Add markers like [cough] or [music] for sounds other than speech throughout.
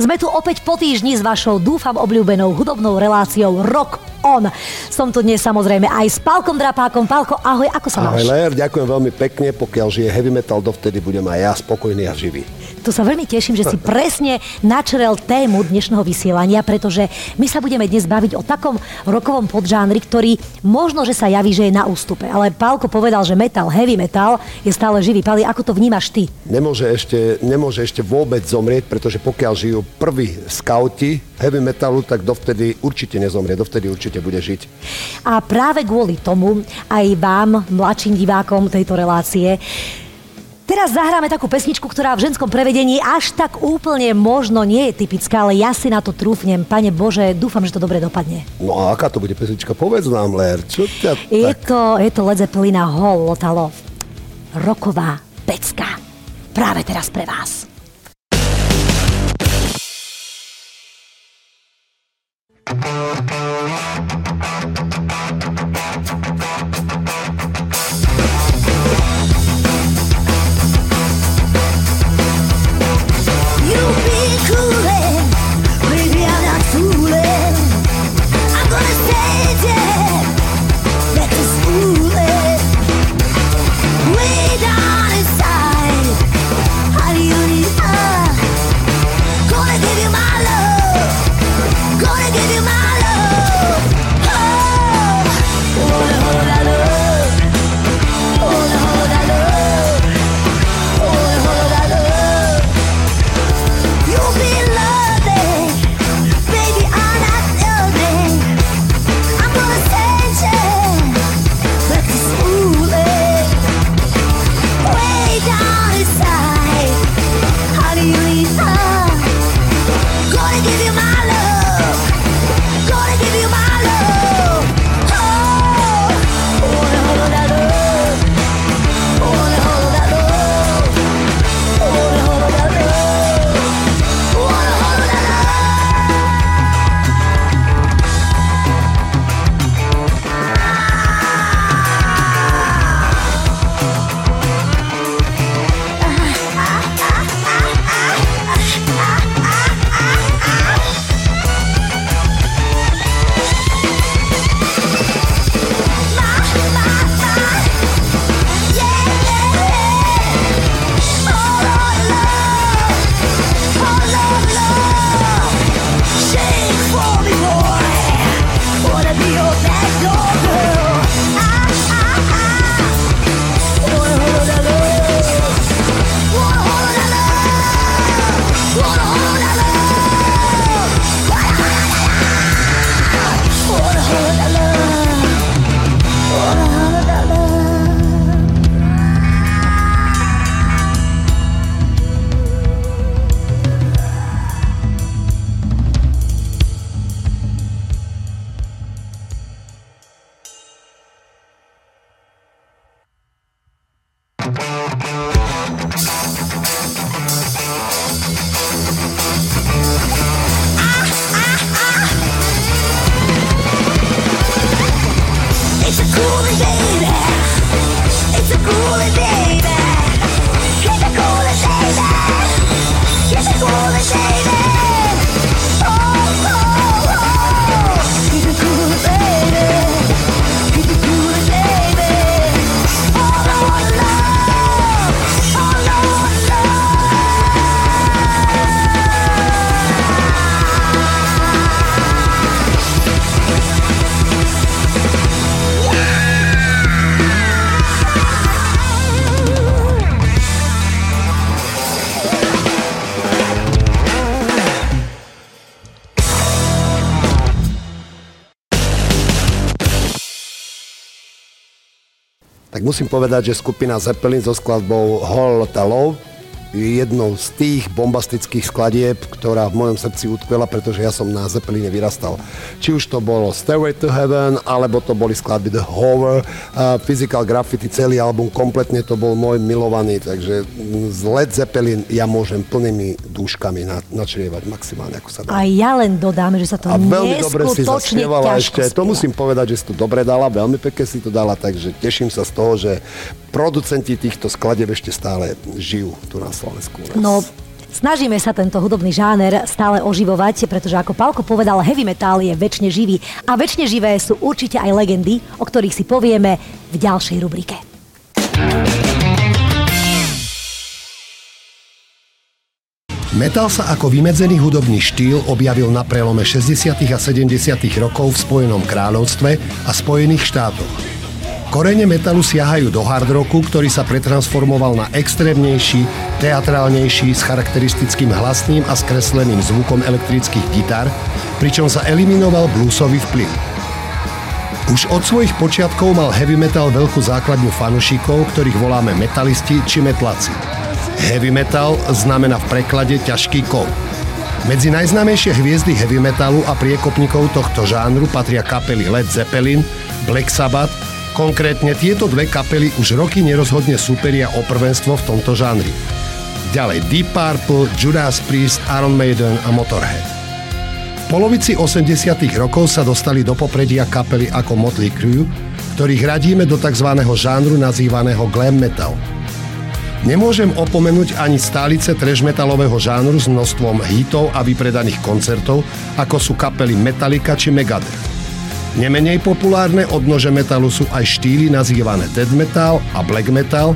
Sme tu opäť po týždni s vašou, dúfam, obľúbenou hudobnou reláciou Rock on. Som tu dnes samozrejme aj s Palkom Drapákom. Palko, ahoj, ako sa máš? Ahoj, ďakujem veľmi pekne. Pokiaľ žije heavy metal, dovtedy budem aj ja spokojný a živý. Tu sa veľmi teším, že si [laughs] presne načrel tému dnešného vysielania, pretože my sa budeme dnes baviť o takom rokovom podžánri, ktorý možno, že sa javí, že je na ústupe. Ale Pálko povedal, že metal, heavy metal je stále živý. Pali, ako to vnímaš ty? Nemôže ešte, nemôže ešte vôbec zomrieť, pretože pokiaľ žijú prví skauti heavy metalu, tak dovtedy určite nezomrie, dovtedy určite bude žiť. A práve kvôli tomu aj vám, mladším divákom tejto relácie, Teraz zahráme takú pesničku, ktorá v ženskom prevedení až tak úplne možno nie je typická, ale ja si na to trúfnem. Pane Bože, dúfam, že to dobre dopadne. No a aká to bude pesnička? Povedz nám, Ler. Čo ťa je, tak... to, je to Led Zeppelina Hall Lotalo. Roková pecka. Práve teraz pre vás. Tak musím povedať, že skupina Zeppelin so skladbou Hall Love jednou z tých bombastických skladieb, ktorá v mojom srdci utkvela, pretože ja som na Zeppeline vyrastal. Či už to bolo Stairway to Heaven, alebo to boli skladby The Hover, uh, Physical Graffiti, celý album kompletne to bol môj milovaný, takže z Led Zeppelin ja môžem plnými dúškami na, načrievať maximálne, ako sa dá. A ja len dodám, že sa to A veľmi dobre si zaspievala ešte, spieva. to musím povedať, že si to dobre dala, veľmi pekne si to dala, takže teším sa z toho, že producenti týchto skladeb ešte stále žijú tu na Slovensku. No, Snažíme sa tento hudobný žáner stále oživovať, pretože ako Palko povedal, heavy metal je väčšine živý a väčšine živé sú určite aj legendy, o ktorých si povieme v ďalšej rubrike. Metal sa ako vymedzený hudobný štýl objavil na prelome 60. a 70. rokov v Spojenom kráľovstve a Spojených štátoch. Korene metalu siahajú do hard rocku, ktorý sa pretransformoval na extrémnejší, teatrálnejší, s charakteristickým hlasným a skresleným zvukom elektrických gitar, pričom sa eliminoval bluesový vplyv. Už od svojich počiatkov mal heavy metal veľkú základňu fanušikov, ktorých voláme metalisti či metlaci. Heavy metal znamená v preklade ťažký kov. Medzi najznámejšie hviezdy heavy metalu a priekopníkov tohto žánru patria kapely Led Zeppelin, Black Sabbath, Konkrétne tieto dve kapely už roky nerozhodne súperia o prvenstvo v tomto žánri. Ďalej Deep Purple, Judas Priest, Iron Maiden a Motorhead. V polovici 80 rokov sa dostali do popredia kapely ako Motley Crue, ktorých radíme do tzv. žánru nazývaného glam metal. Nemôžem opomenúť ani stálice trash metalového žánru s množstvom hitov a vypredaných koncertov, ako sú kapely Metallica či Megadeth. Nemenej populárne odnože metalu sú aj štýly nazývané death metal a black metal.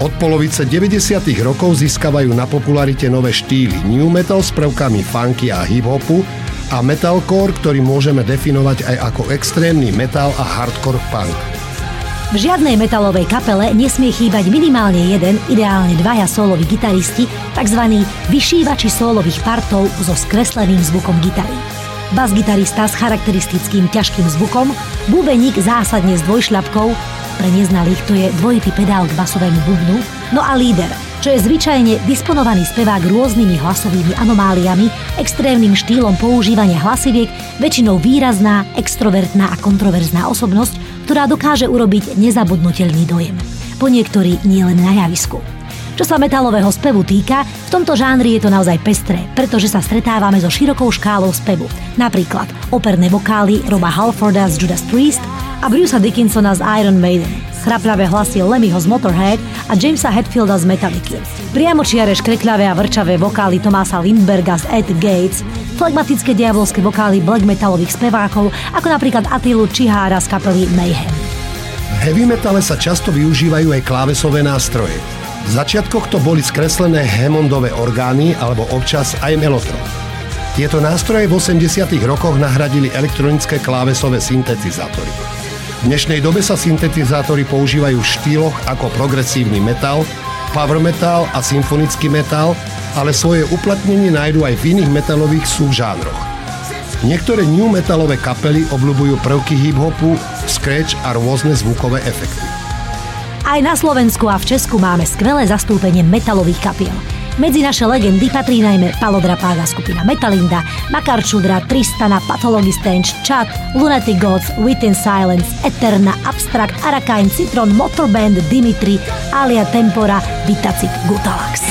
Od polovice 90. rokov získavajú na popularite nové štýly new metal s prvkami funky a hip-hopu a metalcore, ktorý môžeme definovať aj ako extrémny metal a hardcore punk. V žiadnej metalovej kapele nesmie chýbať minimálne jeden, ideálne dvaja soloví gitaristi, tzv. vyšívači solových partov so skresleným zvukom gitary bas-gitarista s charakteristickým ťažkým zvukom, bubeník zásadne s dvojšľapkou, pre neznalých to je dvojitý pedál k basovému bubnu, no a líder, čo je zvyčajne disponovaný spevák rôznymi hlasovými anomáliami, extrémnym štýlom používania hlasiviek, väčšinou výrazná, extrovertná a kontroverzná osobnosť, ktorá dokáže urobiť nezabudnutelný dojem. Po niektorí nielen na javisku. Čo sa metalového spevu týka, v tomto žánri je to naozaj pestré, pretože sa stretávame so širokou škálou spevu. Napríklad operné vokály Roba Halforda z Judas Priest a Brucea Dickinsona z Iron Maiden, chraplavé hlasy Lemmyho z Motorhead a Jamesa Hetfielda z Metallica. čiare škrekľavé a vrčavé vokály Tomása Lindberga z Ed Gates, flegmatické diabolské vokály black metalových spevákov, ako napríklad Atilu Čihára z kapely Mayhem. V heavy metale sa často využívajú aj klávesové nástroje. V začiatkoch to boli skreslené Hammondové orgány alebo občas aj melotron. Tieto nástroje v 80 rokoch nahradili elektronické klávesové syntetizátory. V dnešnej dobe sa syntetizátory používajú v štýloch ako progresívny metal, power metal a symfonický metal, ale svoje uplatnenie nájdú aj v iných metalových subžánroch. Niektoré new metalové kapely obľúbujú prvky hip-hopu, scratch a rôzne zvukové efekty. Aj na Slovensku a v Česku máme skvelé zastúpenie metalových kapiel. Medzi naše legendy patrí najmä Palodrapága skupina Metalinda, Makar Čudra, Tristana, Pathology Stench, Chat, Lunatic Gods, Within Silence, Eterna, Abstract, Arakain, Citron, Motorband, Dimitri, Alia Tempora, Vitacit, Gutalax.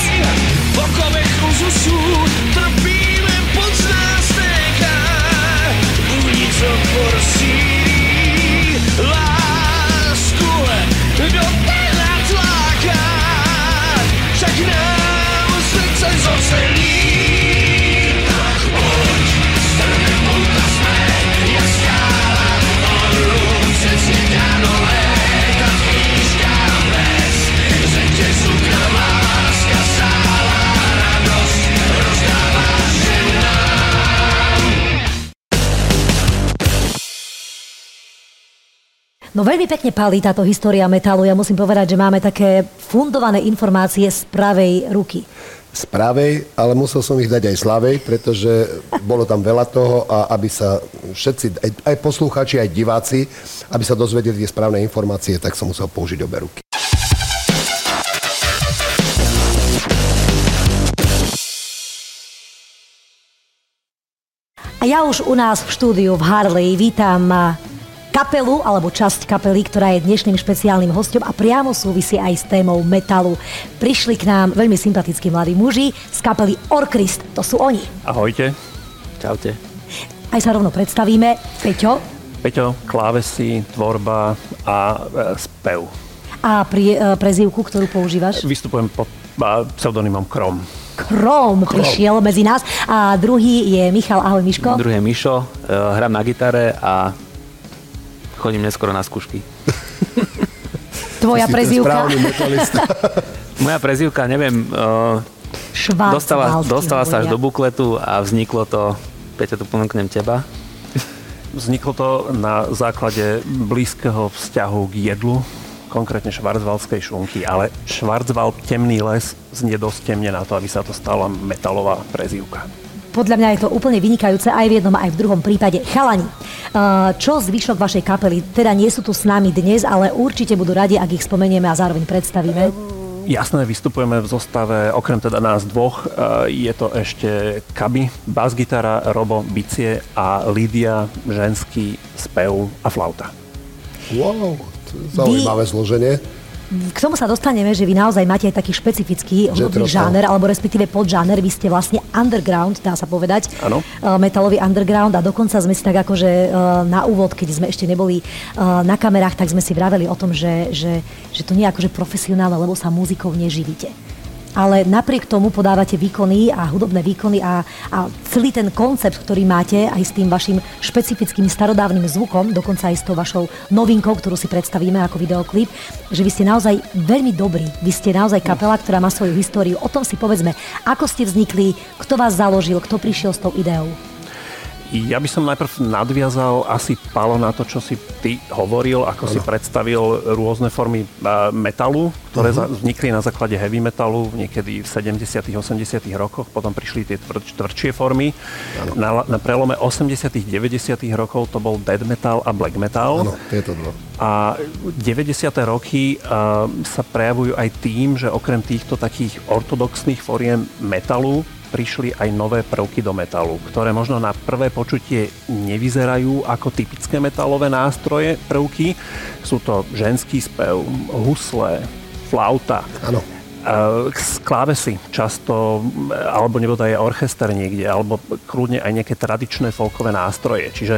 No veľmi pekne palí táto história metalu. Ja musím povedať, že máme také fundované informácie z pravej ruky. Z pravej, ale musel som ich dať aj z ľavej, pretože bolo tam veľa toho a aby sa všetci, aj, aj poslucháči, aj diváci, aby sa dozvedeli tie správne informácie, tak som musel použiť obe ruky. A ja už u nás v štúdiu v Harley vítam kapelu alebo časť kapely, ktorá je dnešným špeciálnym hostom a priamo súvisí aj s témou metalu. Prišli k nám veľmi sympatickí mladí muži z kapely Orkrist. To sú oni. Ahojte. Čaute. Aj sa rovno predstavíme. Peťo. Peťo, klávesy, tvorba a e, spev. A pri, e, prezývku, ktorú používaš? Vystupujem pod pseudonymom Krom. Krom prišiel medzi nás. A druhý je Michal. Ahoj, Miško. Druhý je Mišo, eh, hrám na gitare a chodím neskoro na skúšky. [laughs] Tvoja prezivka. [laughs] Moja prezivka, neviem, uh, dostala, dostala sa až do bukletu a vzniklo to, Peťa, tu ponúknem teba. Vzniklo to na základe blízkeho vzťahu k jedlu, konkrétne švarcvalskej šunky, ale švarcval temný les znie dosť temne na to, aby sa to stala metalová prezivka. Podľa mňa je to úplne vynikajúce aj v jednom, aj v druhom prípade. Chalani, uh, čo zvyšok vašej kapely? Teda nie sú tu s nami dnes, ale určite budú radi, ak ich spomenieme a zároveň predstavíme. Jasné, vystupujeme v zostave, okrem teda nás dvoch, uh, je to ešte Kaby, basgitara, Robo, bicie a Lídia, ženský spev a flauta. Wow, zaujímavé zloženie. K tomu sa dostaneme, že vy naozaj máte aj taký špecifický hudobný žáner, alebo respektíve podžáner. Vy ste vlastne underground, dá sa povedať. Áno. Uh, metalový underground a dokonca sme si tak akože uh, na úvod, keď sme ešte neboli uh, na kamerách, tak sme si vraveli o tom, že, že, že to nie je akože profesionálne, lebo sa muzikou neživíte ale napriek tomu podávate výkony a hudobné výkony a, a celý ten koncept, ktorý máte aj s tým vašim špecifickým starodávnym zvukom, dokonca aj s tou vašou novinkou, ktorú si predstavíme ako videoklip, že vy ste naozaj veľmi dobrí. Vy ste naozaj kapela, ktorá má svoju históriu. O tom si povedzme, ako ste vznikli, kto vás založil, kto prišiel s tou ideou. Ja by som najprv nadviazal asi Palo na to, čo si ty hovoril, ako ano. si predstavil rôzne formy metalu, ktoré uh-huh. vznikli na základe heavy metalu niekedy v 70 80 rokoch, potom prišli tie tvrd, tvrdšie formy. Na, na prelome 80 90 rokov to bol dead metal a black metal. Áno, tieto dva. A 90. roky uh, sa prejavujú aj tým, že okrem týchto takých ortodoxných foriem metalu prišli aj nové prvky do metalu, ktoré možno na prvé počutie nevyzerajú ako typické metalové nástroje, prvky. Sú to ženský spev, husle, flauta. Áno klávesy často, alebo nebodaj je orchester niekde, alebo kľudne aj nejaké tradičné folkové nástroje. Čiže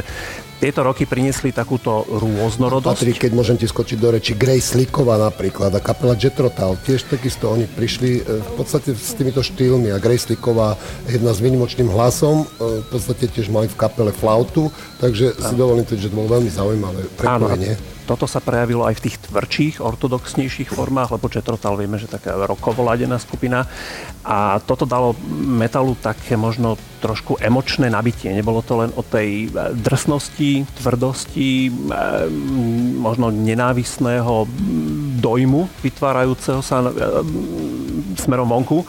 tieto roky priniesli takúto rôznorodosť. Patrí, keď môžem ti skočiť do reči, Grace Slicková napríklad a kapela Jetrotal, tiež takisto oni prišli e, v podstate s týmito štýlmi a Grace Slicková jedna s výnimočným hlasom, e, v podstate tiež mali v kapele flautu, takže si dovolím tvrdiť, že to bolo veľmi zaujímavé prepojenie. Áno, toto sa prejavilo aj v tých tvrdších, ortodoxnejších formách, lebo Jetrotal vieme, že taká rokovo ladená skupina. A toto dalo metalu také možno trošku emočné nabitie. Nebolo to len o tej drsnosti, tvrdosti, možno nenávisného dojmu vytvárajúceho sa smerom vonku,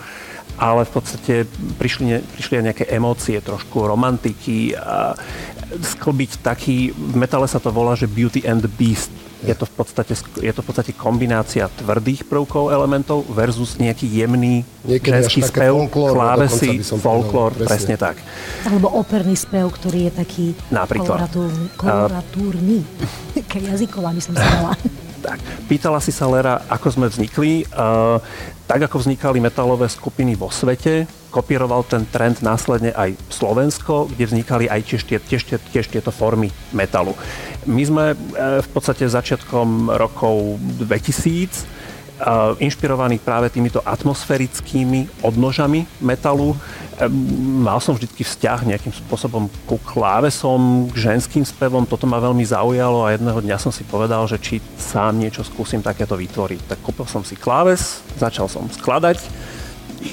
ale v podstate prišli, prišli aj nejaké emócie, trošku romantiky. A sklbiť taký, v metale sa to volá, že beauty and the beast. Je to, v podstate, je to v podstate kombinácia tvrdých prvkov elementov versus nejaký jemný Niekedy ženský spev, klávesy, folklór, presne. presne tak. Alebo operný spev, ktorý je taký Napríklad. koloratúrny. Keď [laughs] jazyková by som sa dala. Tak, pýtala si sa Lera, ako sme vznikli. Uh, tak ako vznikali metalové skupiny vo svete, kopíroval ten trend následne aj Slovensko, kde vznikali aj tiež, tiež, tiež, tiež tieto formy metalu. My sme e, v podstate začiatkom rokov 2000 inšpirovaní práve týmito atmosférickými odnožami metalu. E, mal som vždy vzťah nejakým spôsobom ku klávesom, k ženským spevom, toto ma veľmi zaujalo a jedného dňa som si povedal, že či sám niečo skúsim takéto vytvoriť. Tak kúpil som si kláves, začal som skladať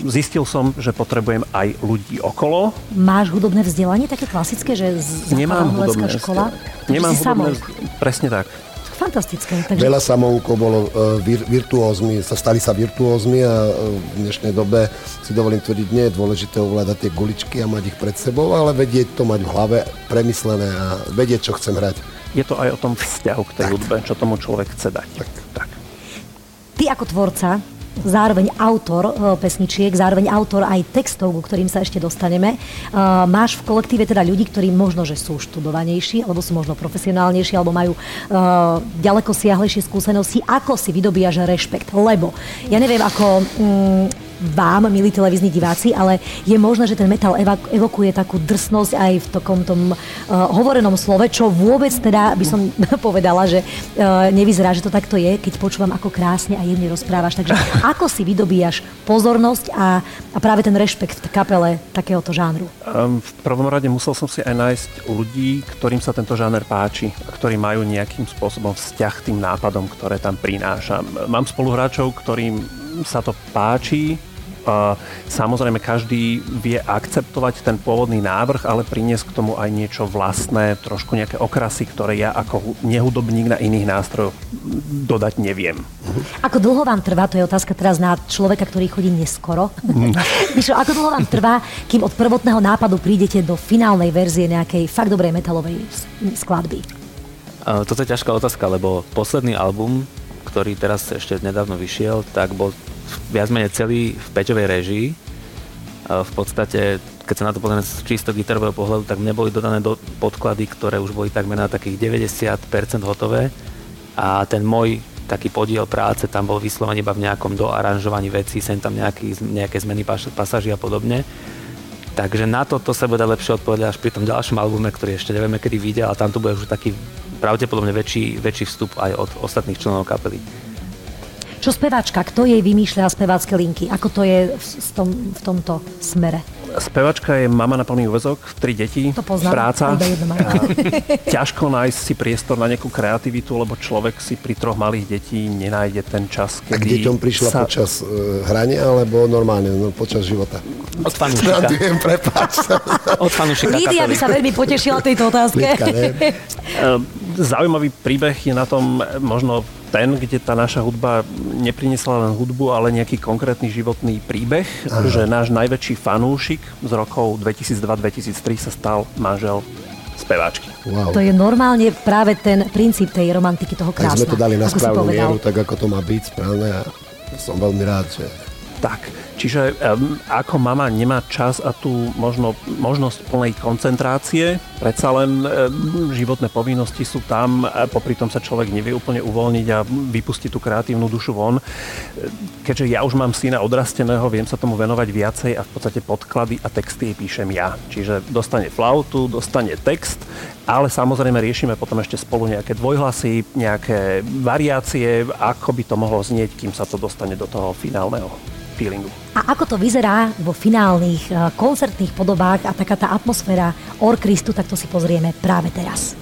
zistil som, že potrebujem aj ľudí okolo. Máš hudobné vzdelanie také klasické, že z Nemám hudobné škola? Nemám hudobné, presne tak. Fantastické. Takže... Veľa samoukov bolo uh, vir, virtuózmi, sa stali sa virtuózmi a uh, v dnešnej dobe si dovolím tvrdiť, nie je dôležité ovládať tie guličky a mať ich pred sebou, ale vedieť to mať v hlave premyslené a vedieť, čo chcem hrať. Je to aj o tom vzťahu k tej hudbe, čo tomu človek chce dať. Tak. tak. Ty ako tvorca zároveň autor e, pesničiek, zároveň autor aj textov, ku ktorým sa ešte dostaneme. E, máš v kolektíve teda ľudí, ktorí možno, že sú študovanejší, alebo sú možno profesionálnejší, alebo majú e, ďaleko siahlejšie skúsenosti. Ako si vydobíjaš rešpekt? Lebo ja neviem, ako... Mm, vám, milí televízni diváci, ale je možné, že ten metal evokuje takú drsnosť aj v takom tom uh, hovorenom slove, čo vôbec teda by som [laughs] povedala, že uh, nevyzerá, že to takto je, keď počúvam, ako krásne a jemne rozprávaš. Takže [laughs] ako si vydobíjaš pozornosť a, a práve ten rešpekt v kapele takéhoto žánru? Um, v prvom rade musel som si aj nájsť ľudí, ktorým sa tento žáner páči a ktorí majú nejakým spôsobom vzťah k tým nápadom, ktoré tam prinášam. Mám spoluhráčov, ktorým sa to páči, Samozrejme, každý vie akceptovať ten pôvodný návrh, ale priniesť k tomu aj niečo vlastné, trošku nejaké okrasy, ktoré ja ako nehudobník na iných nástrojoch dodať neviem. Ako dlho vám trvá, to je otázka teraz na človeka, ktorý chodí neskoro. Mm. [laughs] ako dlho vám trvá, kým od prvotného nápadu prídete do finálnej verzie nejakej fakt dobrej metalovej skladby? Toto je ťažká otázka, lebo posledný album, ktorý teraz ešte nedávno vyšiel, tak bol viac menej celý v Peťovej režii. V podstate, keď sa na to pozrieme z čisto gitarového pohľadu, tak mne boli dodané do podklady, ktoré už boli takmer na takých 90% hotové a ten môj taký podiel práce tam bol vyslovený iba v nejakom doaranžovaní vecí, sem tam nejaký, nejaké zmeny pasaží a podobne. Takže na toto sa bude lepšie odpovedať až pri tom ďalšom albume, ktorý ešte nevieme, kedy vyjde, ale tam tu bude už taký pravdepodobne väčší, väčší vstup aj od ostatných členov kapely. Čo speváčka? Kto jej vymýšľa spevácké linky? Ako to je v, tom, v tomto smere? Spevačka je mama na plný úvezok, tri deti, to poznám, práca. [laughs] ťažko nájsť si priestor na nejakú kreativitu, lebo človek si pri troch malých detí nenájde ten čas, kedy... A k deťom prišla sa... počas uh, hrania, alebo normálne, no, počas života? Od fanúšika. Radujem, prepáč. Od fanúšika Lídia by sa veľmi potešila tejto otázke. Lídka, [laughs] Zaujímavý príbeh je na tom možno ten, kde tá naša hudba neprinesla len hudbu, ale nejaký konkrétny životný príbeh, Aha. že náš najväčší fanúšik z rokov 2002-2003 sa stal manžel speváčky. Wow. To je normálne práve ten princíp tej romantiky toho krásna. Tak sme to dali na správnu mieru, tak ako to má byť správne a som veľmi rád, že tak, čiže ako mama nemá čas a tú možno, možnosť plnej koncentrácie, predsa len životné povinnosti sú tam, a popri tom sa človek nevie úplne uvoľniť a vypustiť tú kreatívnu dušu von. Keďže ja už mám syna odrasteného, viem sa tomu venovať viacej a v podstate podklady a texty píšem ja. Čiže dostane flautu, dostane text, ale samozrejme riešime potom ešte spolu nejaké dvojhlasy, nejaké variácie, ako by to mohlo znieť, kým sa to dostane do toho finálneho feelingu. A ako to vyzerá vo finálnych eh, koncertných podobách a taká tá atmosféra orkristu, tak to si pozrieme práve teraz.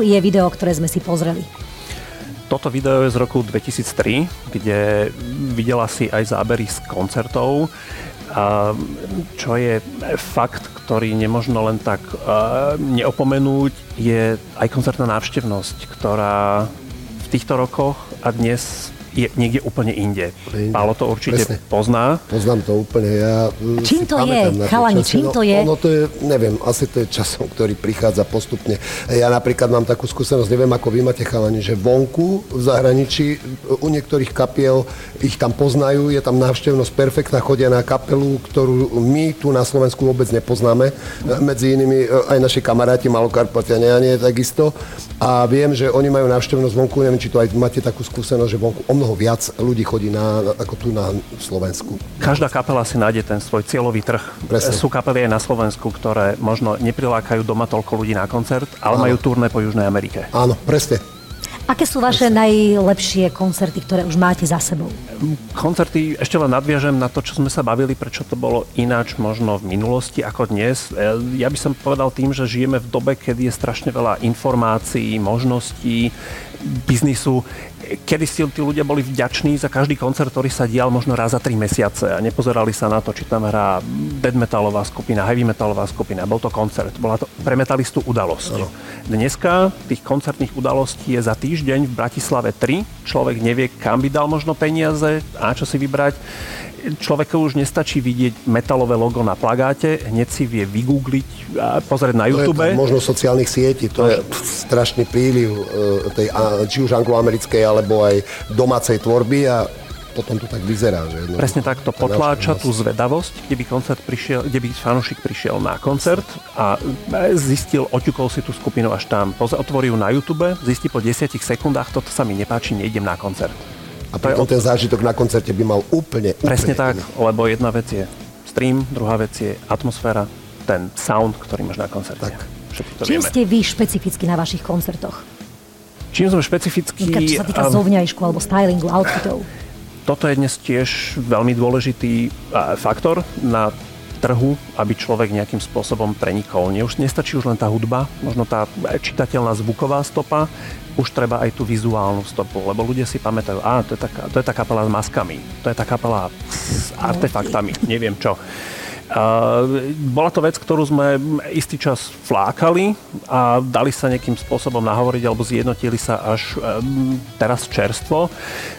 Je video, ktoré sme si pozreli? Toto video je z roku 2003, kde videla si aj zábery z koncertov, čo je fakt, ktorý nemožno len tak neopomenúť, je aj koncertná návštevnosť, ktorá v týchto rokoch a dnes je niekde úplne inde. inde. Pálo to určite Presne. pozná. Poznám to úplne. Ja mm, čím to je, chalani, čím no, to je? Ono to je, neviem, asi to je časom, ktorý prichádza postupne. Ja napríklad mám takú skúsenosť, neviem ako vy máte chalani, že vonku v zahraničí u niektorých kapiel ich tam poznajú, je tam návštevnosť perfektná, chodia na kapelu, ktorú my tu na Slovensku vôbec nepoznáme. Medzi inými e, aj naši kamaráti Malokarpatiania nie takisto. A viem, že oni majú návštevnosť vonku, neviem, či to aj máte takú skúsenosť, že vonku mnoho viac ľudí chodí na, ako tu na Slovensku. Každá kapela si nájde ten svoj cieľový trh. Presne. Sú kapely aj na Slovensku, ktoré možno neprilákajú doma toľko ľudí na koncert, ale Áno. majú turné po Južnej Amerike. Áno, presne. Aké sú vaše najlepšie koncerty, ktoré už máte za sebou? Koncerty, ešte len nadviažem na to, čo sme sa bavili, prečo to bolo ináč možno v minulosti ako dnes. E, ja by som povedal tým, že žijeme v dobe, kedy je strašne veľa informácií, možností, biznisu kedy si tí ľudia boli vďační za každý koncert, ktorý sa dial možno raz za tri mesiace a nepozerali sa na to, či tam hrá dead metalová skupina, heavy metalová skupina. Bol to koncert, bola to pre metalistu udalosť. Ano. Dneska tých koncertných udalostí je za týždeň v Bratislave 3. Človek nevie, kam by dal možno peniaze a čo si vybrať človeku už nestačí vidieť metalové logo na plagáte, hneď si vie vygoogliť a pozrieť na YouTube. To je možno sociálnych sietí, to je strašný príliv e, tej, či už angloamerickej, alebo aj domácej tvorby a potom to tak vyzerá. Že no, Presne tak, to potláča tú zvedavosť, kde by, koncert prišiel, kde by fanúšik prišiel na koncert a e, zistil, oťukol si tú skupinu až tam, otvorí ju na YouTube, zistí po 10 sekundách, toto sa mi nepáči, nejdem na koncert. A preto ten zážitok na koncerte by mal úplne, Presne úplne tak, iný. lebo jedna vec je stream, druhá vec je atmosféra, ten sound, ktorý máš na koncerte. Tak. to Čím vieme. ste vy špecificky na vašich koncertoch? Čím sme špecificky... Čo sa týka um, zovňajšku alebo stylingu, outfitov. Toto je dnes tiež veľmi dôležitý uh, faktor na trhu, aby človek nejakým spôsobom prenikol. Nie, už nestačí už len tá hudba, možno tá čitateľná zvuková stopa, už treba aj tú vizuálnu stopu, lebo ľudia si pamätajú, a to je, taká, to je tá kapela s maskami, to je tá kapela s artefaktami, neviem čo. Bola to vec, ktorú sme istý čas flákali a dali sa nejakým spôsobom nahovoriť alebo zjednotili sa až um, teraz čerstvo.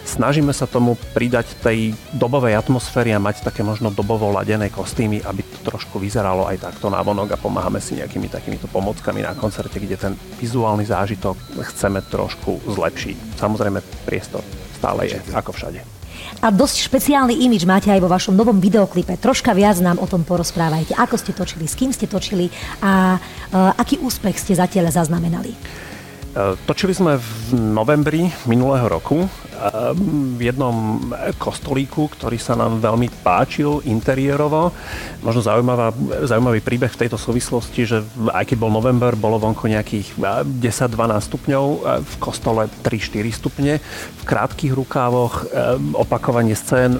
Snažíme sa tomu pridať tej dobovej atmosféry a mať také možno dobovo ladené kostýmy, aby to trošku vyzeralo aj takto na vonok a pomáhame si nejakými takýmito pomockami na koncerte, kde ten vizuálny zážitok chceme trošku zlepšiť. Samozrejme, priestor stále je, ako všade. A dosť špeciálny imič máte aj vo vašom novom videoklipe. Troška viac nám o tom porozprávajte. Ako ste točili, s kým ste točili a uh, aký úspech ste zatiaľ zaznamenali? E, točili sme v novembri minulého roku e, v jednom kostolíku, ktorý sa nám veľmi páčil interiérovo. Možno zaujímavá, zaujímavý príbeh v tejto súvislosti, že aj keď bol november, bolo vonku nejakých 10-12 e, stupňov, v kostole 3-4 stupne, v krátkých rukávoch, opakovanie scén.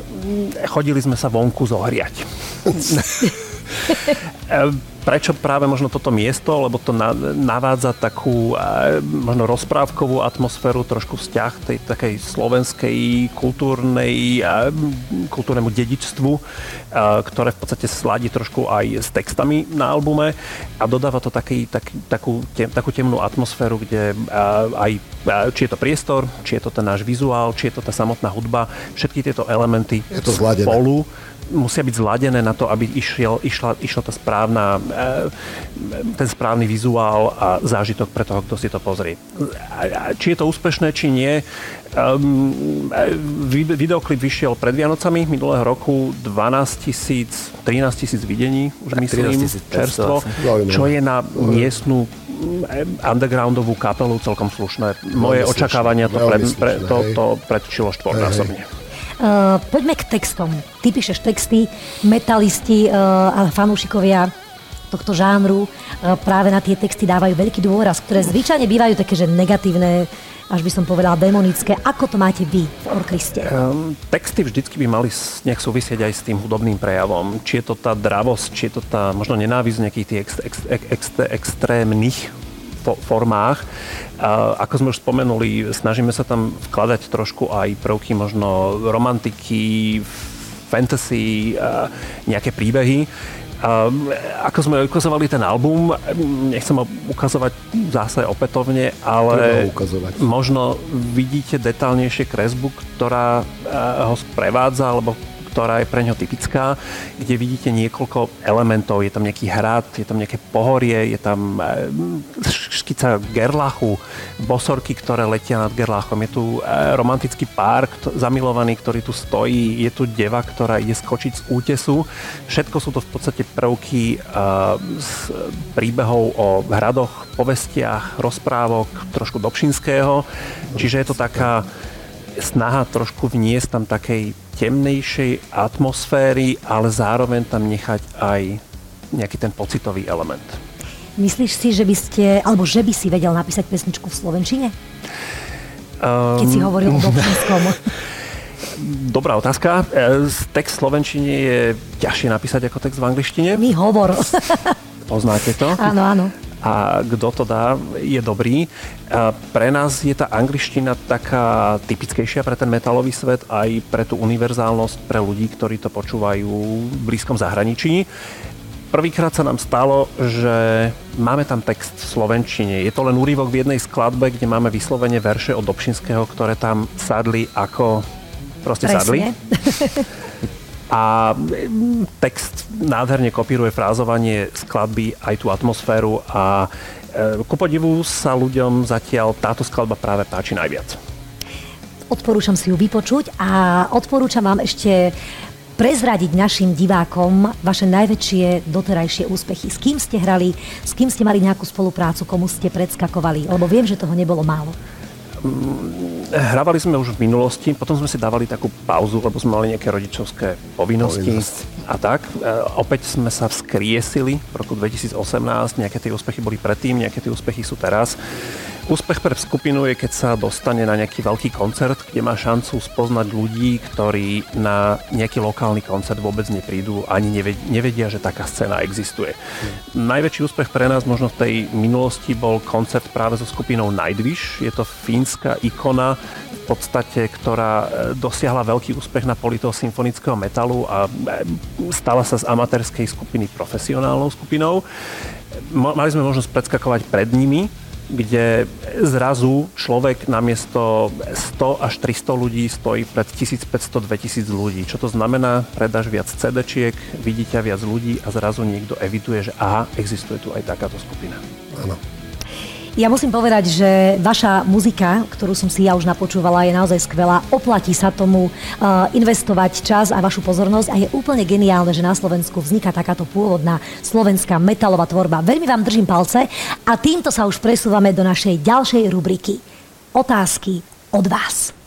Chodili sme sa vonku zohriať. [laughs] Prečo práve možno toto miesto? Lebo to navádza takú možno rozprávkovú atmosféru, trošku vzťah tej takej slovenskej kultúrnej, kultúrnemu dedičstvu, ktoré v podstate sladí trošku aj s textami na albume a dodáva to taký, taký, takú, te, takú temnú atmosféru, kde aj či je to priestor, či je to ten náš vizuál, či je to tá samotná hudba, všetky tieto elementy je to spolu musia byť zladené na to, aby išiel, išla, išla tá správna, e, ten správny vizuál a zážitok pre toho, kto si to pozrie. Či je to úspešné, či nie. Um, videoklip vyšiel pred Vianocami minulého roku 12 tisíc, 13 tisíc videní, už myslím, čerstvo, čo je na miestnú undergroundovú kapelu celkom slušné. Moje očakávania to, pred, pre, to, to predčilo štvornásobne. Uh, poďme k textom. Ty píšeš texty, metalisti uh, a fanúšikovia tohto žánru uh, práve na tie texty dávajú veľký dôraz, ktoré zvyčajne bývajú také, že negatívne, až by som povedala demonické. Ako to máte vy v orkriste? Um, texty vždycky by mali nejak súvisieť aj s tým hudobným prejavom. Či je to tá dravosť, či je to tá možno nenávisť nejakých tých ex, ex, ex, ex, extrémnych formách. Ako sme už spomenuli, snažíme sa tam vkladať trošku aj prvky možno romantiky, fantasy, nejaké príbehy. Ako sme ukazovali ten album, nechcem ho ukazovať zase opätovne, ale možno vidíte detálnejšie kresbu, ktorá ho sprevádza, alebo ktorá je pre ňo typická, kde vidíte niekoľko elementov. Je tam nejaký hrad, je tam nejaké pohorie, je tam eh, škica Gerlachu, bosorky, ktoré letia nad Gerlachom. Je tu eh, romantický pár zamilovaný, ktorý tu stojí. Je tu deva, ktorá ide skočiť z útesu. Všetko sú to v podstate prvky z eh, príbehov o hradoch, povestiach, rozprávok, trošku Dobšinského. Čiže je to taká snaha trošku vniesť tam takej temnejšej atmosféry, ale zároveň tam nechať aj nejaký ten pocitový element. Myslíš si, že by ste, alebo že by si vedel napísať pesničku v Slovenčine? Um, Keď si ehm, hovoril o Dobšinskom. [laughs] Dobrá otázka. E, text v Slovenčine je ťažšie napísať ako text v angličtine. My hovor. Poznáte to? Áno, áno a kto to dá, je dobrý. Pre nás je tá angličtina taká typickejšia pre ten metalový svet, aj pre tú univerzálnosť pre ľudí, ktorí to počúvajú v blízkom zahraničí. Prvýkrát sa nám stalo, že máme tam text v Slovenčine. Je to len úrivok v jednej skladbe, kde máme vyslovene verše od Dobšinského, ktoré tam sadli ako... Proste Presne. sadli. [laughs] a mm, text nádherne kopíruje frázovanie skladby aj tú atmosféru a e, ku podivu sa ľuďom zatiaľ táto skladba práve páči najviac. Odporúčam si ju vypočuť a odporúčam vám ešte prezradiť našim divákom vaše najväčšie doterajšie úspechy. S kým ste hrali, s kým ste mali nejakú spoluprácu, komu ste predskakovali, lebo viem, že toho nebolo málo. Mm, hrávali sme už v minulosti, potom sme si dávali takú pauzu, lebo sme mali nejaké rodičovské povinnosti Povinnosť. a tak. E, opäť sme sa vzkriesili v roku 2018, nejaké tie úspechy boli predtým, nejaké tie úspechy sú teraz. Úspech pre skupinu je, keď sa dostane na nejaký veľký koncert, kde má šancu spoznať ľudí, ktorí na nejaký lokálny koncert vôbec neprídu, ani nevedia, že taká scéna existuje. Hmm. Najväčší úspech pre nás možno v tej minulosti bol koncert práve so skupinou Nightwish. Je to fínska ikona, v podstate, ktorá e, dosiahla veľký úspech na poli toho symfonického metalu a e, stala sa z amatérskej skupiny profesionálnou skupinou. Mali sme možnosť predskakovať pred nimi, kde zrazu človek namiesto 100 až 300 ľudí stojí pred 1500-2000 ľudí. Čo to znamená? Predáš viac CD-čiek, vidíte viac ľudí a zrazu niekto eviduje, že aha, existuje tu aj takáto skupina. Áno. Ja musím povedať, že vaša muzika, ktorú som si ja už napočúvala, je naozaj skvelá. Oplatí sa tomu uh, investovať čas a vašu pozornosť a je úplne geniálne, že na Slovensku vzniká takáto pôvodná slovenská metalová tvorba. Veľmi vám držím palce a týmto sa už presúvame do našej ďalšej rubriky. Otázky od vás.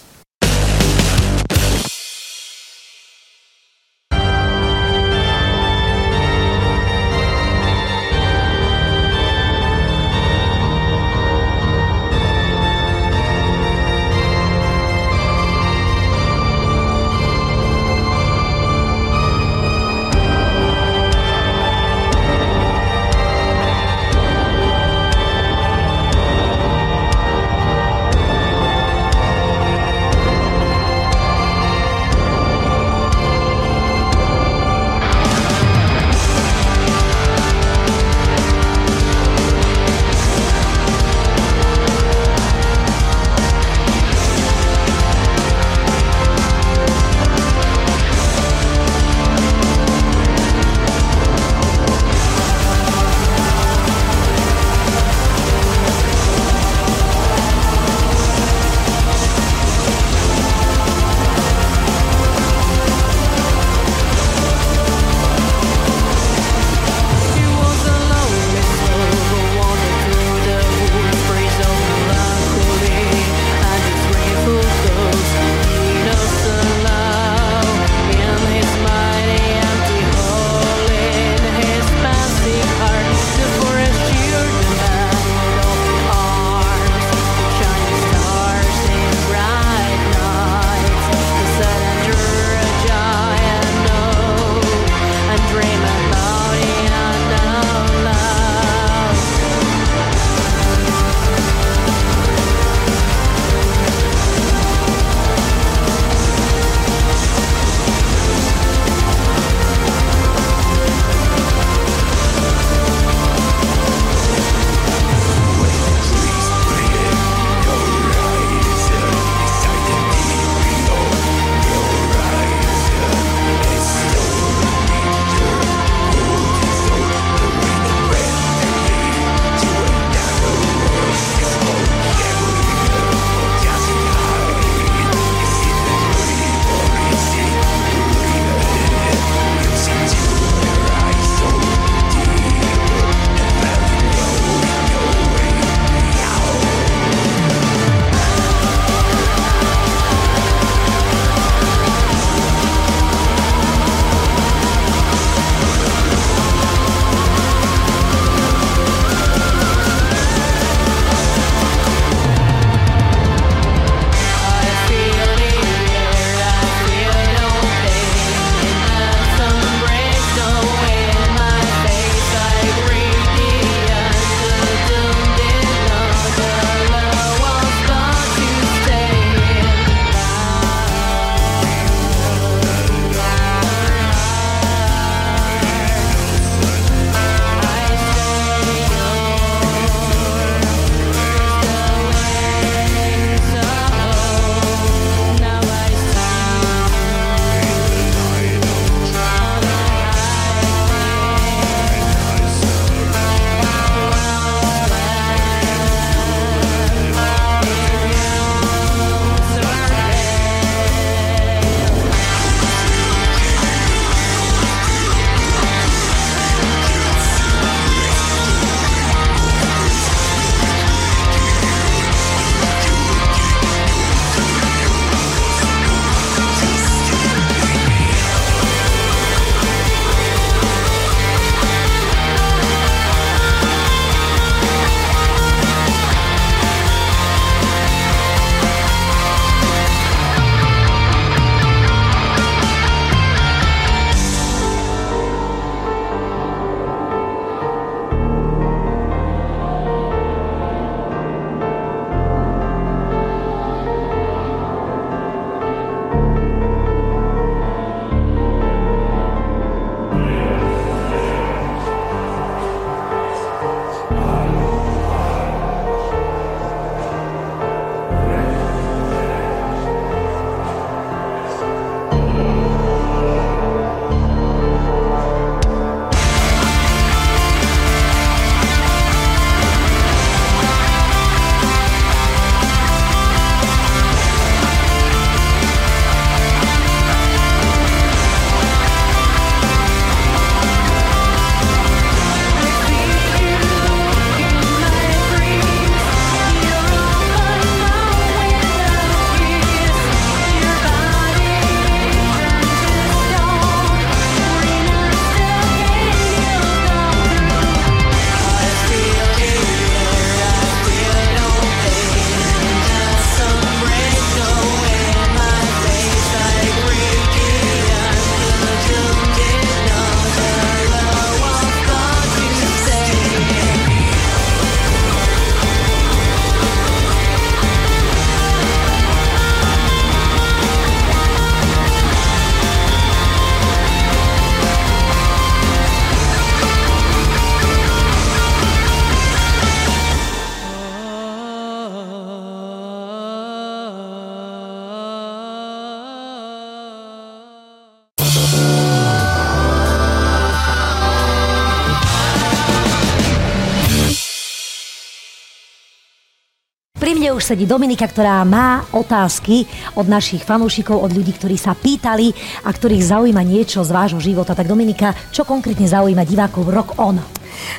Už sedí Dominika, ktorá má otázky od našich fanúšikov, od ľudí, ktorí sa pýtali a ktorých zaujíma niečo z vášho života. Tak Dominika, čo konkrétne zaujíma divákov Rock On?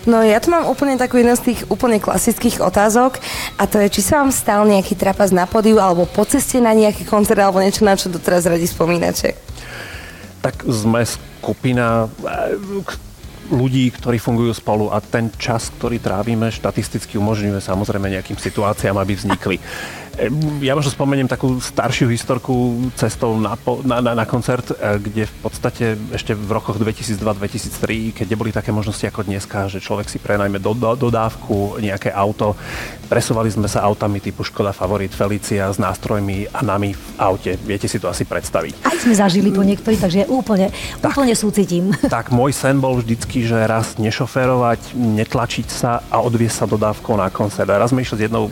No ja tu mám úplne takú jednu z tých úplne klasických otázok a to je, či sa vám stal nejaký trapas na podiu alebo po ceste na nejaký koncert alebo niečo, na čo doteraz radi spomínate. Tak sme skupina ľudí, ktorí fungujú spolu a ten čas, ktorý trávime, štatisticky umožňuje samozrejme nejakým situáciám, aby vznikli. Ja možno spomeniem takú staršiu historku cestou na, na, na, na koncert, e, kde v podstate ešte v rokoch 2002-2003, keď neboli také možnosti ako dneska, že človek si prenajme do, do, dodávku nejaké auto, presúvali sme sa autami typu Škoda Favorit Felicia s nástrojmi a nami v aute. Viete si to asi predstaviť. Aj sme zažili to niektorí, takže úplne, tak, úplne súcitím. [laughs] Tak môj sen bol vždycky, že raz nešoferovať, netlačiť sa a odviesť sa dodávkou na koncert. A raz sme išli s jednou e,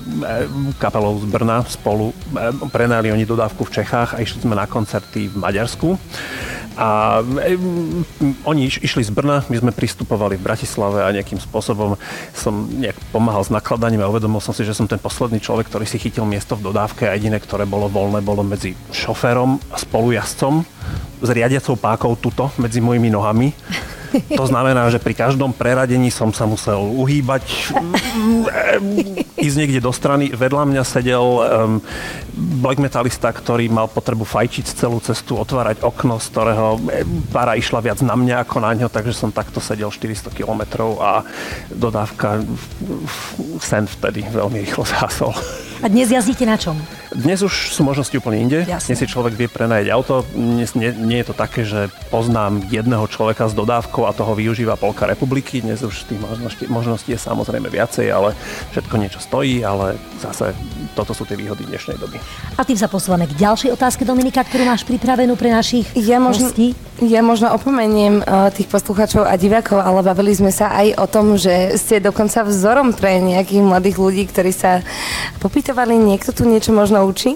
kapelou z Brna Brna spolu, e, prenajali oni dodávku v Čechách a išli sme na koncerty v Maďarsku. A e, oni iš, išli z Brna, my sme pristupovali v Bratislave a nejakým spôsobom som nejak pomáhal s nakladaním a uvedomil som si, že som ten posledný človek, ktorý si chytil miesto v dodávke a jediné, ktoré bolo voľné, bolo medzi šoférom a spolujazdcom s riadiacou pákou tuto medzi mojimi nohami. To znamená, že pri každom preradení som sa musel uhýbať, ísť niekde do strany. Vedľa mňa sedel um, black metalista, ktorý mal potrebu fajčiť celú cestu, otvárať okno, z ktorého para išla viac na mňa ako na ňo, takže som takto sedel 400 km a dodávka sen vtedy veľmi rýchlo zhasol. A dnes jazdíte na čom? Dnes už sú možnosti úplne inde. Jasne. Dnes si človek vie prenajať auto. Dnes nie, nie je to také, že poznám jedného človeka s dodávkou a toho využíva Polka republiky. Dnes už tých možností, možností je samozrejme viacej, ale všetko niečo stojí, ale zase toto sú tie výhody dnešnej doby. A tým sa posúvame k ďalšej otázke, Dominika, ktorú máš pripravenú pre našich ja možno, hostí. Ja možno opomeniem uh, tých poslucháčov a divákov, ale bavili sme sa aj o tom, že ste dokonca vzorom pre nejakých mladých ľudí, ktorí sa popýtajú vyučovali? Niekto tu niečo možno učí?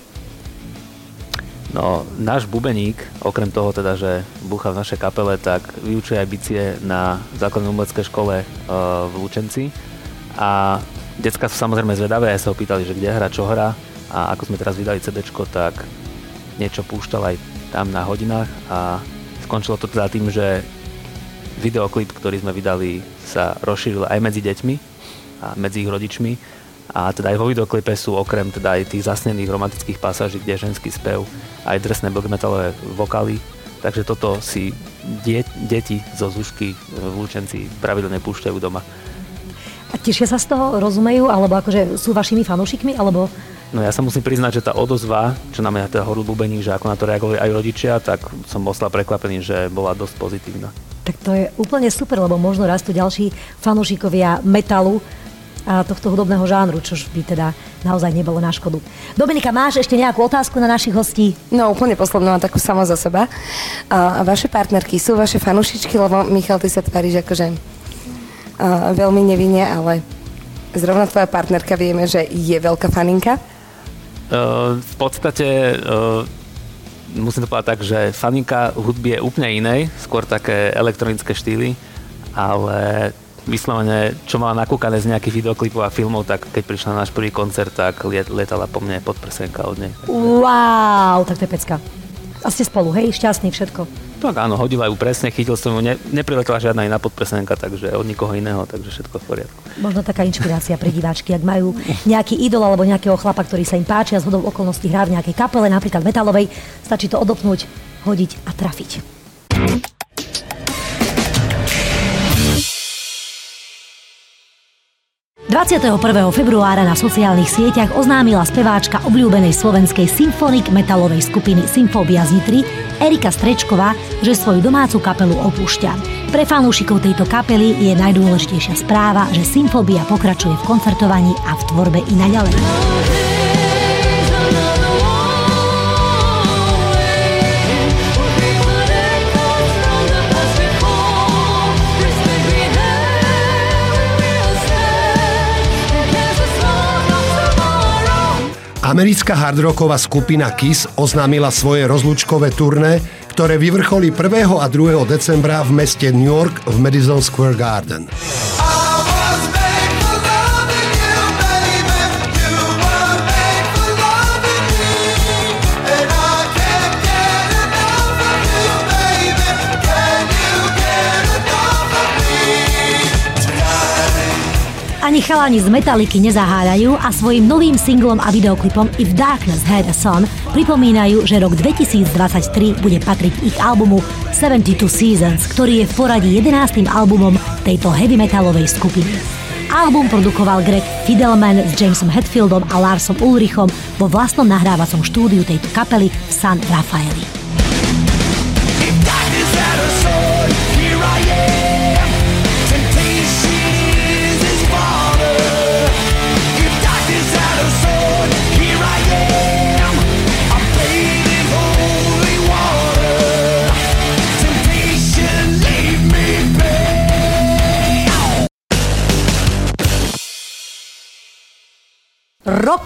No, náš bubeník, okrem toho teda, že búcha v našej kapele, tak vyučuje aj bicie na základnej umeleckej škole uh, v Lučenci. A decka sú samozrejme zvedavé, aj sa ho pýtali, že kde hra, čo hra. A ako sme teraz vydali CD, tak niečo púšťal aj tam na hodinách a skončilo to teda tým, že videoklip, ktorý sme vydali, sa rozšíril aj medzi deťmi a medzi ich rodičmi a teda aj vo videoklipe sú okrem teda aj tých zasnených romantických pasáží, kde ženský spev, aj drsné black metalové vokály. Takže toto si die, deti zo Zušky v Lučenci pravidelne púšťajú doma. A tešia sa z toho, rozumejú, alebo akože sú vašimi fanúšikmi, alebo... No ja sa musím priznať, že tá odozva, čo na mňa teda horú bubeník, že ako na to reagovali aj rodičia, tak som ostal prekvapený, že bola dosť pozitívna. Tak to je úplne super, lebo možno raz tu ďalší fanúšikovia metalu tohto hudobného žánru, čo by teda naozaj nebolo na škodu. Dominika, máš ešte nejakú otázku na našich hostí? No úplne poslednú, a takú sama za seba. A vaše partnerky sú vaše fanušičky, lebo Michal, ty sa tváriš akože a, veľmi nevinne, ale zrovna tvoja partnerka vieme, že je veľká faninka. Uh, v podstate uh, musím to povedať tak, že faninka hudby je úplne inej, skôr také elektronické štýly, ale vyslovene, čo mala nakúkané z nejakých videoklipov a filmov, tak keď prišla na náš prvý koncert, tak liet, letala po mne podprsenka od nej. Wow, tak to je pecka. A ste spolu, hej, šťastný všetko. Tak áno, hodila ju presne, chytil som ju, ne, nepriletela žiadna iná podprsenka, takže od nikoho iného, takže všetko v poriadku. Možno taká inšpirácia pre diváčky, ak majú nejaký idol alebo nejakého chlapa, ktorý sa im páči a z hodou okolností hrá v nejakej kapele, napríklad metalovej, stačí to odopnúť, hodiť a trafiť. 21. februára na sociálnych sieťach oznámila speváčka obľúbenej slovenskej symfonik metalovej skupiny Symfobia z Nitry Erika Strečková, že svoju domácu kapelu opúšťa. Pre fanúšikov tejto kapely je najdôležitejšia správa, že Symfobia pokračuje v koncertovaní a v tvorbe i naďalej. Americká hardrocková skupina Kiss oznámila svoje rozlúčkové turné, ktoré vyvrcholí 1. a 2. decembra v meste New York v Madison Square Garden. Ani chalani z Metaliky nezaháľajú a svojim novým singlom a videoklipom If Darkness Had a Son pripomínajú, že rok 2023 bude patriť ich albumu 72 Seasons, ktorý je v poradí 11. albumom tejto heavy metalovej skupiny. Album produkoval Greg Fidelman s Jamesom Hetfieldom a Larsom Ulrichom vo vlastnom nahrávacom štúdiu tejto kapely v San Rafaeli.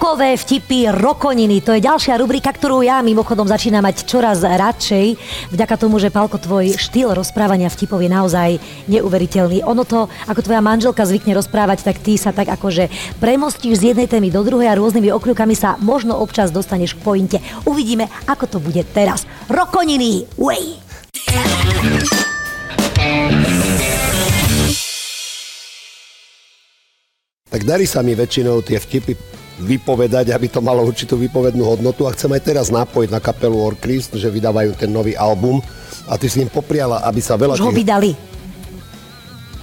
Rokové vtipy, rokoniny, to je ďalšia rubrika, ktorú ja mimochodom začínam mať čoraz radšej, vďaka tomu, že Palko, tvoj štýl rozprávania vtipov je naozaj neuveriteľný. Ono to, ako tvoja manželka zvykne rozprávať, tak ty sa tak akože premostíš z jednej témy do druhej a rôznymi okľukami sa možno občas dostaneš k pointe. Uvidíme, ako to bude teraz. Rokoniny, way! Tak darí sa mi väčšinou tie vtipy vypovedať, aby to malo určitú vypovednú hodnotu a chcem aj teraz napojiť na kapelu Orkrist, že vydávajú ten nový album a ty si im popriala, aby sa veľa... Už ho vydali.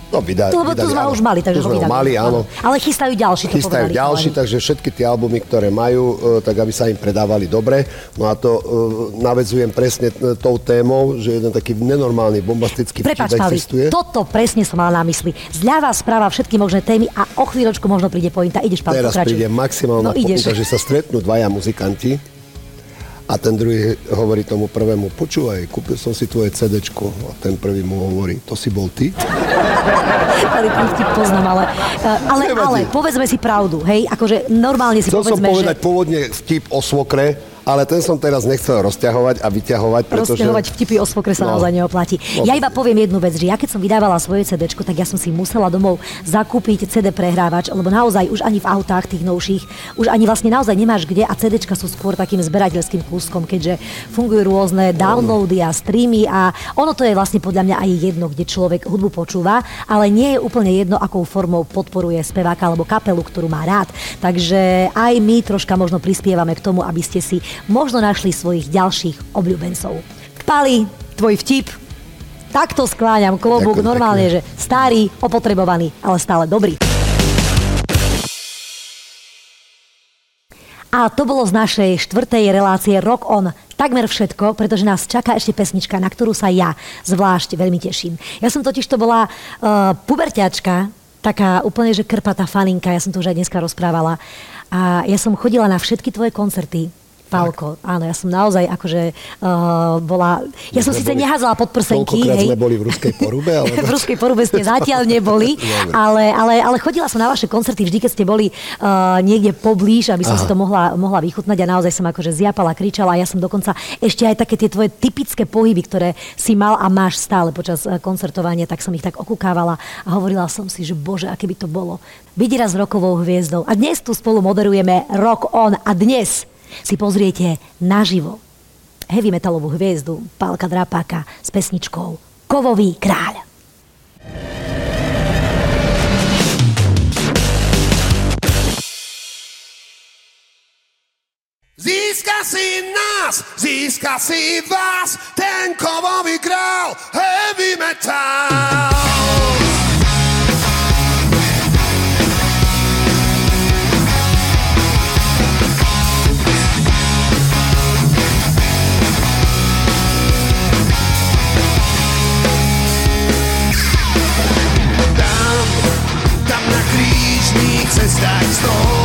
No, vydali, to, vydali, to sme už mali, takže ho vydali. mali, áno. Ale chystajú ďalší, to Chystajú povedali, ďalší, takže všetky tie albumy, ktoré majú, e, tak aby sa im predávali dobre. No a to uh, navedzujem presne tou témou, že jeden taký nenormálny bombastický Prepač, existuje. toto presne som mal na mysli. Zľava, správa, všetky možné témy a o chvíľočku možno príde pointa. Ideš, pán Teraz príde maximálna no, pointa, že sa stretnú dvaja muzikanti a ten druhý hovorí tomu prvému, počúvaj, kúpil som si tvoje CD. A ten prvý mu hovorí, to si bol ty? [laughs] Ale vtip poznám, ale, eh, ale, ale povedzme si pravdu, hej, akože normálne si Chcel povedzme, som povedať že... pôvodne vtip o svokre, ale ten som teraz nechcel rozťahovať a vyťahovať, pretože... Rozťahovať vtipy o svokre sa no. naozaj neoplatí. No. Ja iba poviem jednu vec, že ja keď som vydávala svoje CD, tak ja som si musela domov zakúpiť CD prehrávač, lebo naozaj už ani v autách tých novších, už ani vlastne naozaj nemáš kde a CD sú skôr takým zberateľským kúskom, keďže fungujú rôzne downloady a streamy a ono to je vlastne podľa mňa aj jedno, kde človek hudbu počúva, ale nie je úplne jedno, akou formou podporuje speváka alebo kapelu, ktorú má rád. Takže aj my troška možno prispievame k tomu, aby ste si možno našli svojich ďalších obľúbencov. Pali, tvoj vtip, takto skláňam klobúk, Ďakujem, normálne, pekne. že starý, opotrebovaný, ale stále dobrý. A to bolo z našej štvrtej relácie Rock On takmer všetko, pretože nás čaká ešte pesnička, na ktorú sa ja zvlášť veľmi teším. Ja som totiž to bola uh, puberťačka, taká úplne, že krpatá faninka, ja som to už aj dneska rozprávala. A ja som chodila na všetky tvoje koncerty Pálko, áno, ja som naozaj akože uh, bola... Ja som síce neházala pod prsenky. Hej. sme boli v Ruskej porube? Ale... [laughs] v Ruskej porube ste zatiaľ neboli, [laughs] ale, ale, ale chodila som na vaše koncerty vždy, keď ste boli uh, niekde poblíž, aby som Aha. si to mohla, mohla vychutnať a naozaj som akože zjapala, kričala a ja som dokonca ešte aj také tie tvoje typické pohyby, ktoré si mal a máš stále počas uh, koncertovania, tak som ich tak okúkávala a hovorila som si, že bože, aké by to bolo byť raz rokovou hviezdou. A dnes tu spolu moderujeme Rock On a dnes si pozriete naživo heavy metalovú hviezdu Pálka Drapáka s pesničkou Kovový kráľ. Získa si nás, získa si vás, ten kovový král, heavy metal. It's está.